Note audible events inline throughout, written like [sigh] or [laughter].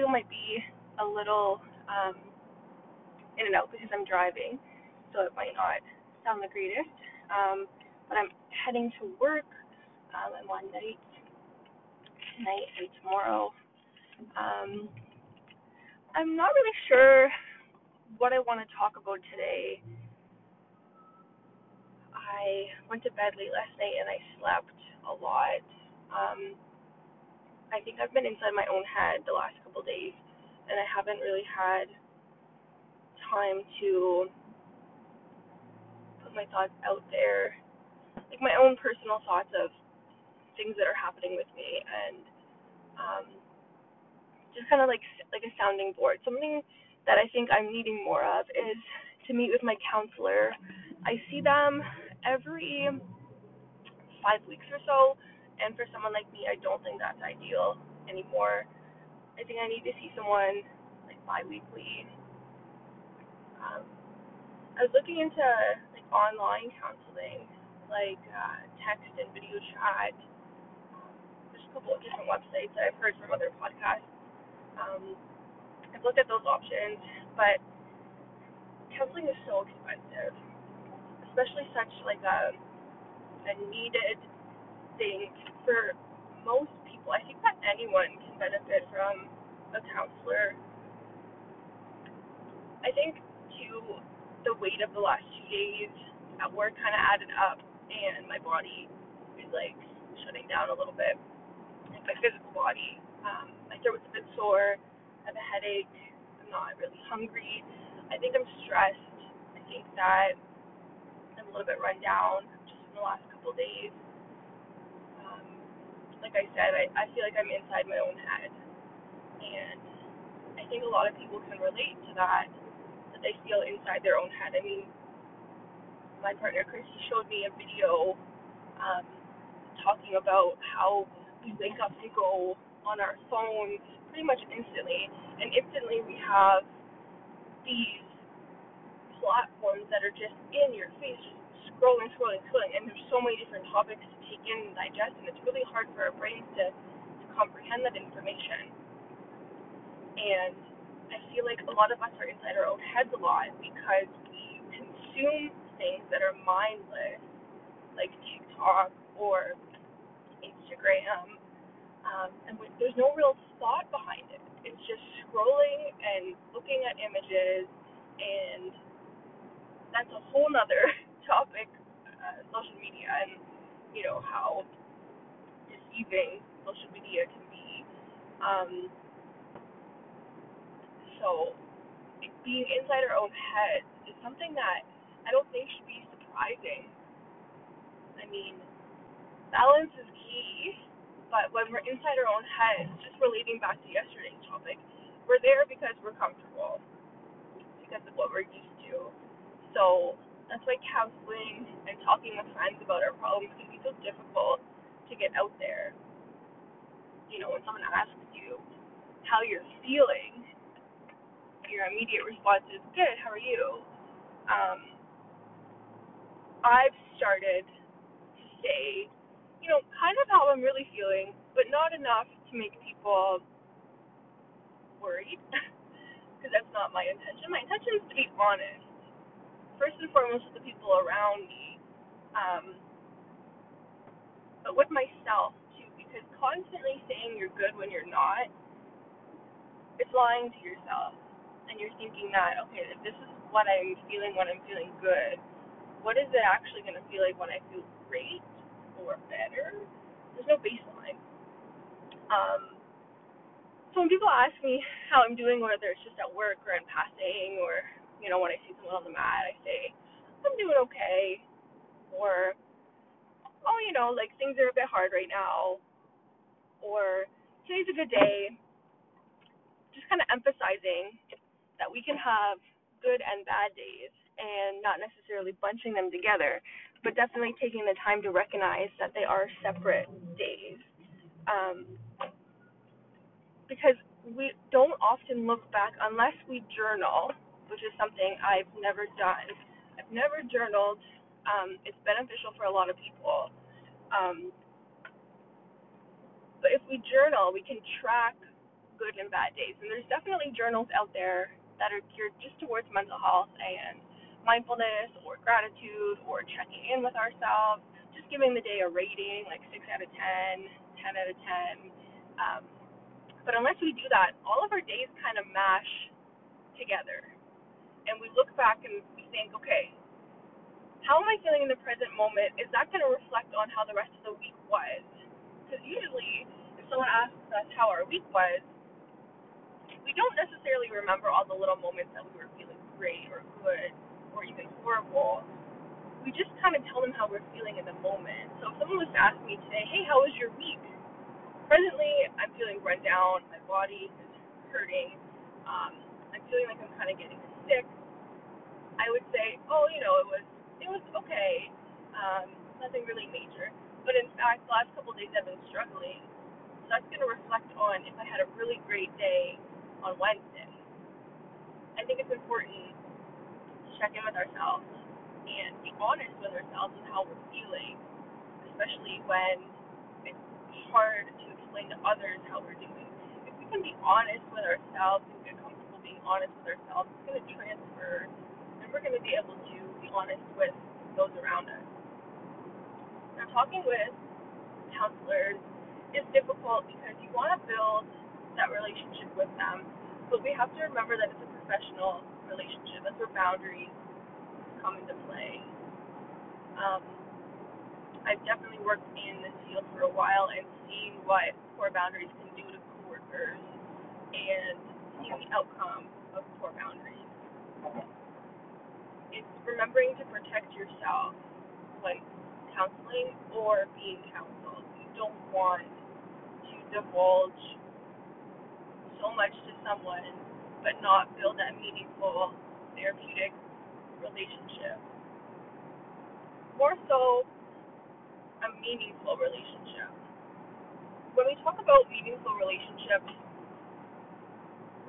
audio might be a little um, in and out because I'm driving, so it might not sound the greatest. Um, but I'm heading to work. Um, I'm on night tonight and tomorrow. Um, I'm not really sure what I want to talk about today. I went to bed late last night and I slept a lot. Um, I think I've been inside my own head the last couple days, and I haven't really had time to put my thoughts out there, like my own personal thoughts of things that are happening with me, and um, just kind of like like a sounding board. Something that I think I'm needing more of is to meet with my counselor. I see them every five weeks or so, and for someone like me, I don't think that's ideal anymore. I think I need to see someone like bi-weekly. Um, I was looking into like online counseling, like uh, text and video chat. Um, there's a couple of different websites that I've heard from other podcasts. Um, I've looked at those options, but counseling is so expensive, especially such like a a needed thing for most people. I think that anyone can benefit from a counselor. I think too the weight of the last two days at work kind of added up, and my body is like shutting down a little bit. Like my physical body, um, my throat's a bit sore. I have a headache. I'm not really hungry. I think I'm stressed. I think that I'm a little bit run down just in the last couple of days like I said, I, I feel like I'm inside my own head. And I think a lot of people can relate to that, that they feel inside their own head. I mean, my partner Christy showed me a video um, talking about how we wake up and go on our phones pretty much instantly, and instantly we have these platforms that are just in your face, just scrolling, scrolling, scrolling, and there's so many different topics take in and digest, and it's really hard for our brains to, to comprehend that information. And I feel like a lot of us are inside our own heads a lot because we consume things that are mindless, like TikTok or Instagram, um, and we, there's no real thought behind it. It's just scrolling and looking at images, and that's a whole nother [laughs] topic, uh, social media, and you know how deceiving social media can be. Um, so being inside our own heads is something that I don't think should be surprising. I mean, balance is key, but when we're inside our own heads, just relating back to yesterday's topic, we're there because we're comfortable, because of what we're used to. So that's why counseling and talking with friends about our problems can be so difficult to get out there. You know, when someone asks you how you're feeling, your immediate response is, Good, how are you? Um, I've started to say, you know, kind of how I'm really feeling, but not enough to make people worried, [laughs] because that's not my intention. My intention is to be honest first and foremost with the people around me, um, but with myself too, because constantly saying you're good when you're not, it's lying to yourself, and you're thinking that okay, if this is what I'm feeling when I'm feeling good, what is it actually going to feel like when I feel great or better? There's no baseline. Um, so when people ask me how I'm doing, whether it's just at work or in passing or you know, when I see someone on the mat, I say, I'm doing okay. Or, oh, you know, like things are a bit hard right now. Or, today's a good day. Just kind of emphasizing that we can have good and bad days and not necessarily bunching them together, but definitely taking the time to recognize that they are separate days. Um, because we don't often look back unless we journal which is something I've never done. I've never journaled. Um, it's beneficial for a lot of people. Um, but if we journal, we can track good and bad days. And there's definitely journals out there that are geared just towards mental health and mindfulness or gratitude or checking in with ourselves, just giving the day a rating like 6 out of 10, 10 out of 10. Um, but unless we do that, all of our days kind of mash together. And we look back and we think, okay, how am I feeling in the present moment? Is that going to reflect on how the rest of the week was? Because usually, if someone asks us how our week was, we don't necessarily remember all the little moments that we were feeling great or good or even horrible. We just kind of tell them how we're feeling in the moment. So if someone was to ask me today, hey, how was your week? Presently, I'm feeling run down. My body is hurting. Um, I'm feeling like I'm kind of getting sick. I would say, oh, you know, it was it was okay, um, nothing really major. But in fact, the last couple of days I've been struggling. So that's going to reflect on if I had a really great day on Wednesday. I think it's important to check in with ourselves and be honest with ourselves and how we're feeling, especially when it's hard to explain to others how we're doing. If we can be honest with ourselves and comfortable being honest with ourselves, it's going to transfer, and we're going to be able to be honest with those around us. Now, talking with counselors is difficult because you want to build that relationship with them, but we have to remember that it's a professional relationship. That's where boundaries come into play. Um, I've definitely worked in this field for a while and seen what poor boundaries can do to coworkers and the outcome of poor boundaries it's remembering to protect yourself when counseling or being counseled. You don't want to divulge so much to someone but not build that meaningful therapeutic relationship. More so, a meaningful relationship. When we talk about meaningful relationships,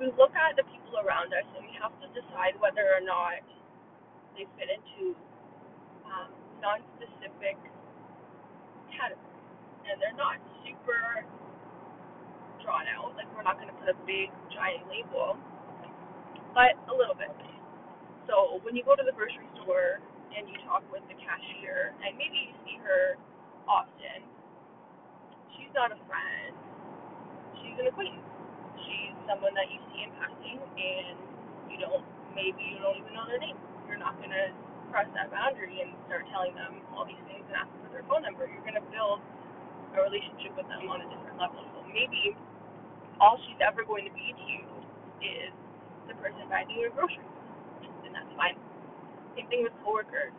we look at the people around us and we have to decide whether or not they fit into um, non-specific categories, and they're not super drawn out. Like we're not going to put a big giant label, but a little bit. So when you go to the grocery store and you talk with the cashier, and maybe you see her often, she's not a friend. She's an acquaintance. Someone that you see in passing, and you don't maybe you don't even know their name you're not going to cross that boundary and start telling them all these things and ask for their phone number. You're going to build a relationship with them on a different level. So maybe all she's ever going to be to you is the person buying your groceries, and that's fine. Same thing with coworkers.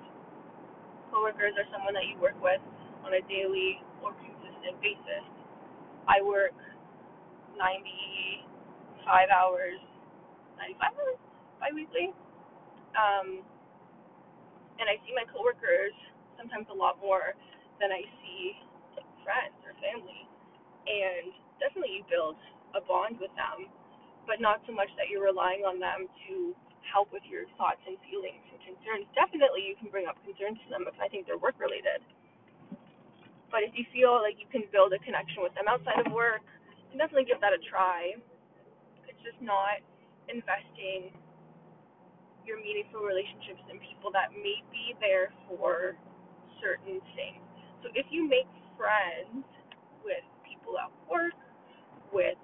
Coworkers are someone that you work with on a daily or consistent basis. I work 95 hours, 95 hours biweekly um, and I see my coworkers sometimes a lot more than I see friends or family. And definitely you build a bond with them, but not so much that you're relying on them to help with your thoughts and feelings and concerns. Definitely you can bring up concerns to them if I think they're work related. But if you feel like you can build a connection with them outside of work, definitely give that a try. Just not investing your meaningful relationships in people that may be there for certain things. So if you make friends with people at work, with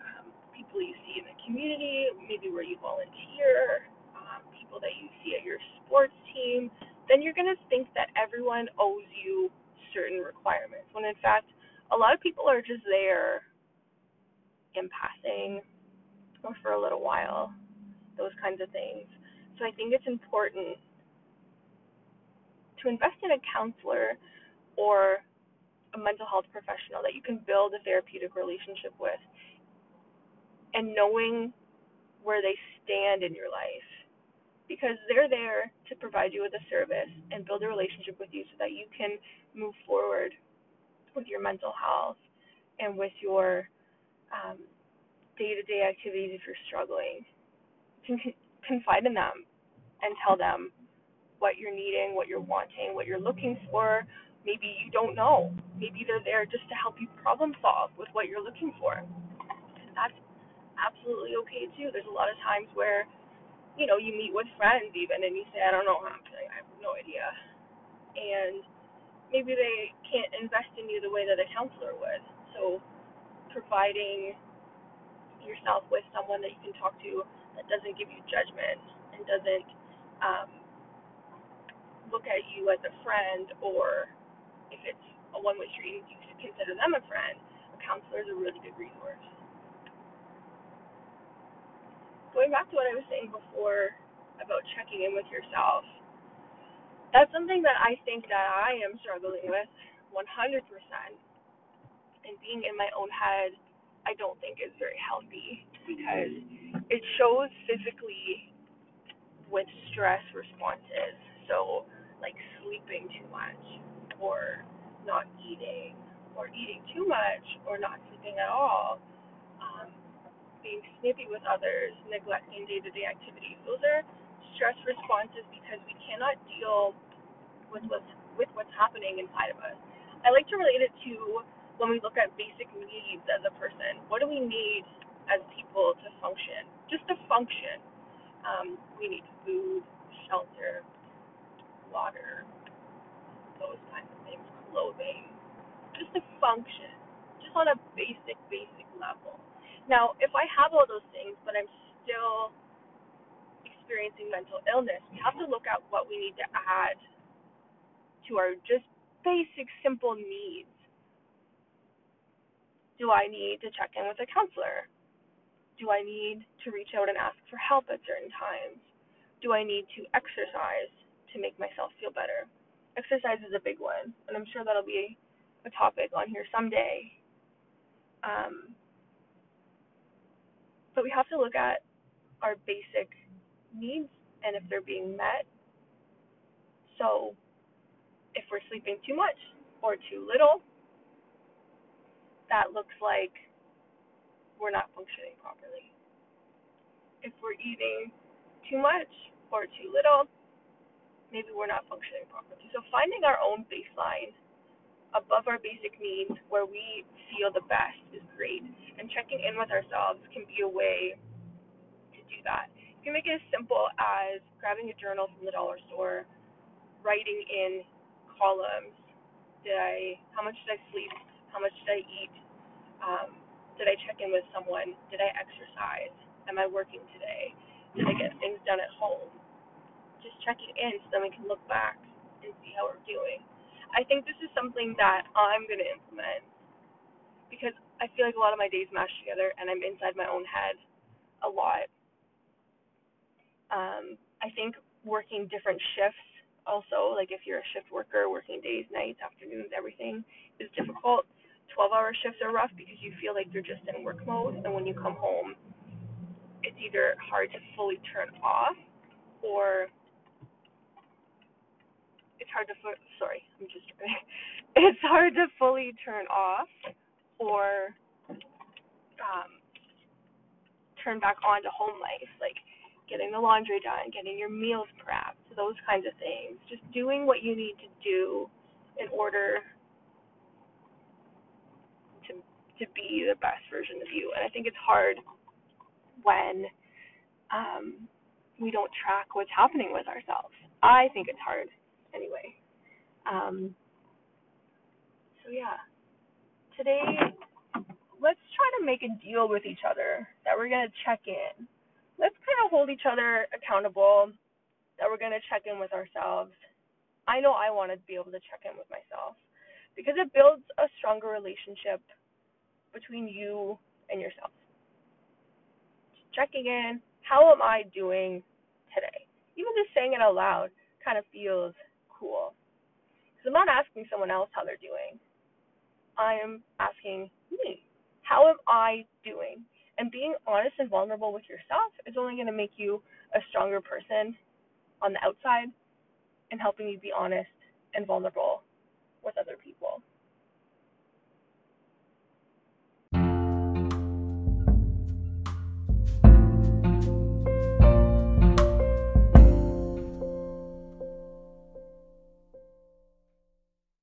um, people you see in the community, maybe where you volunteer, um, people that you see at your sports team, then you're going to think that everyone owes you certain requirements. When in fact, a lot of people are just there in passing or for a little while, those kinds of things. So I think it's important to invest in a counselor or a mental health professional that you can build a therapeutic relationship with and knowing where they stand in your life because they're there to provide you with a service and build a relationship with you so that you can move forward with your mental health and with your um, day-to-day activities if you're struggling. Confide in them and tell them what you're needing, what you're wanting, what you're looking for, Maybe you don't know. Maybe they're there just to help you problem solve with what you're looking for. That's absolutely okay too. There's a lot of times where, you know, you meet with friends even and you say, I don't know how I'm feeling, I have no idea. And maybe they can't invest in you the way that a counselor would. So providing yourself with someone that you can talk to that doesn't give you judgment and doesn't um, look at you as a friend or if it's a one way street you should consider them a friend. A counselor is a really good resource. Going back to what I was saying before about checking in with yourself, that's something that I think that I am struggling with 100%. And being in my own head, I don't think is very healthy because it shows physically with stress responses. So, like sleeping too much, or not eating, or eating too much, or not sleeping at all, um, being snippy with others, neglecting day to day activities. Those are stress responses because we cannot deal with what's with what's happening inside of us. I like to relate it to when we look at basic needs as a person. What do we need as people to function? Just to function. Um, we need food, shelter, water, those kinds of things, clothing, just to function, just on a basic, basic level. Now, if I have all those things, but I'm still experiencing mental illness, we have to look at what we need to add to our just basic, simple needs do I need to check in with a counselor? Do I need to reach out and ask for help at certain times? Do I need to exercise to make myself feel better? Exercise is a big one, and I'm sure that'll be a topic on here someday. Um, but we have to look at our basic needs and if they're being met. So, if we're sleeping too much or too little, that looks like we're not functioning properly. If we're eating too much or too little, maybe we're not functioning properly. So finding our own baseline above our basic needs where we feel the best is great. And checking in with ourselves can be a way to do that. You can make it as simple as grabbing a journal from the dollar store, writing in columns. Did I how much did I sleep? How much did I eat? Um, did I check in with someone? Did I exercise? Am I working today? Did I get things done at home? Just checking in so then we can look back and see how we're doing. I think this is something that I'm going to implement because I feel like a lot of my days mash together and I'm inside my own head a lot. Um, I think working different shifts also, like if you're a shift worker, working days, nights, afternoons, everything is difficult. 12 hour shifts are rough because you feel like you're just in work mode, and when you come home, it's either hard to fully turn off or it's hard to sorry, I'm just [laughs] it's hard to fully turn off or um, turn back on to home life, like getting the laundry done, getting your meals prepped, those kinds of things. Just doing what you need to do in order to be the best version of you. And I think it's hard when um, we don't track what's happening with ourselves. I think it's hard anyway. Um, so, yeah. Today, let's try to make a deal with each other that we're going to check in. Let's kind of hold each other accountable, that we're going to check in with ourselves. I know I want to be able to check in with myself because it builds a stronger relationship between you and yourself. checking in, how am I doing today? Even just saying it out loud kind of feels cool. Because I'm not asking someone else how they're doing. I am asking me, how am I doing? And being honest and vulnerable with yourself is only going to make you a stronger person on the outside and helping you be honest and vulnerable with other people.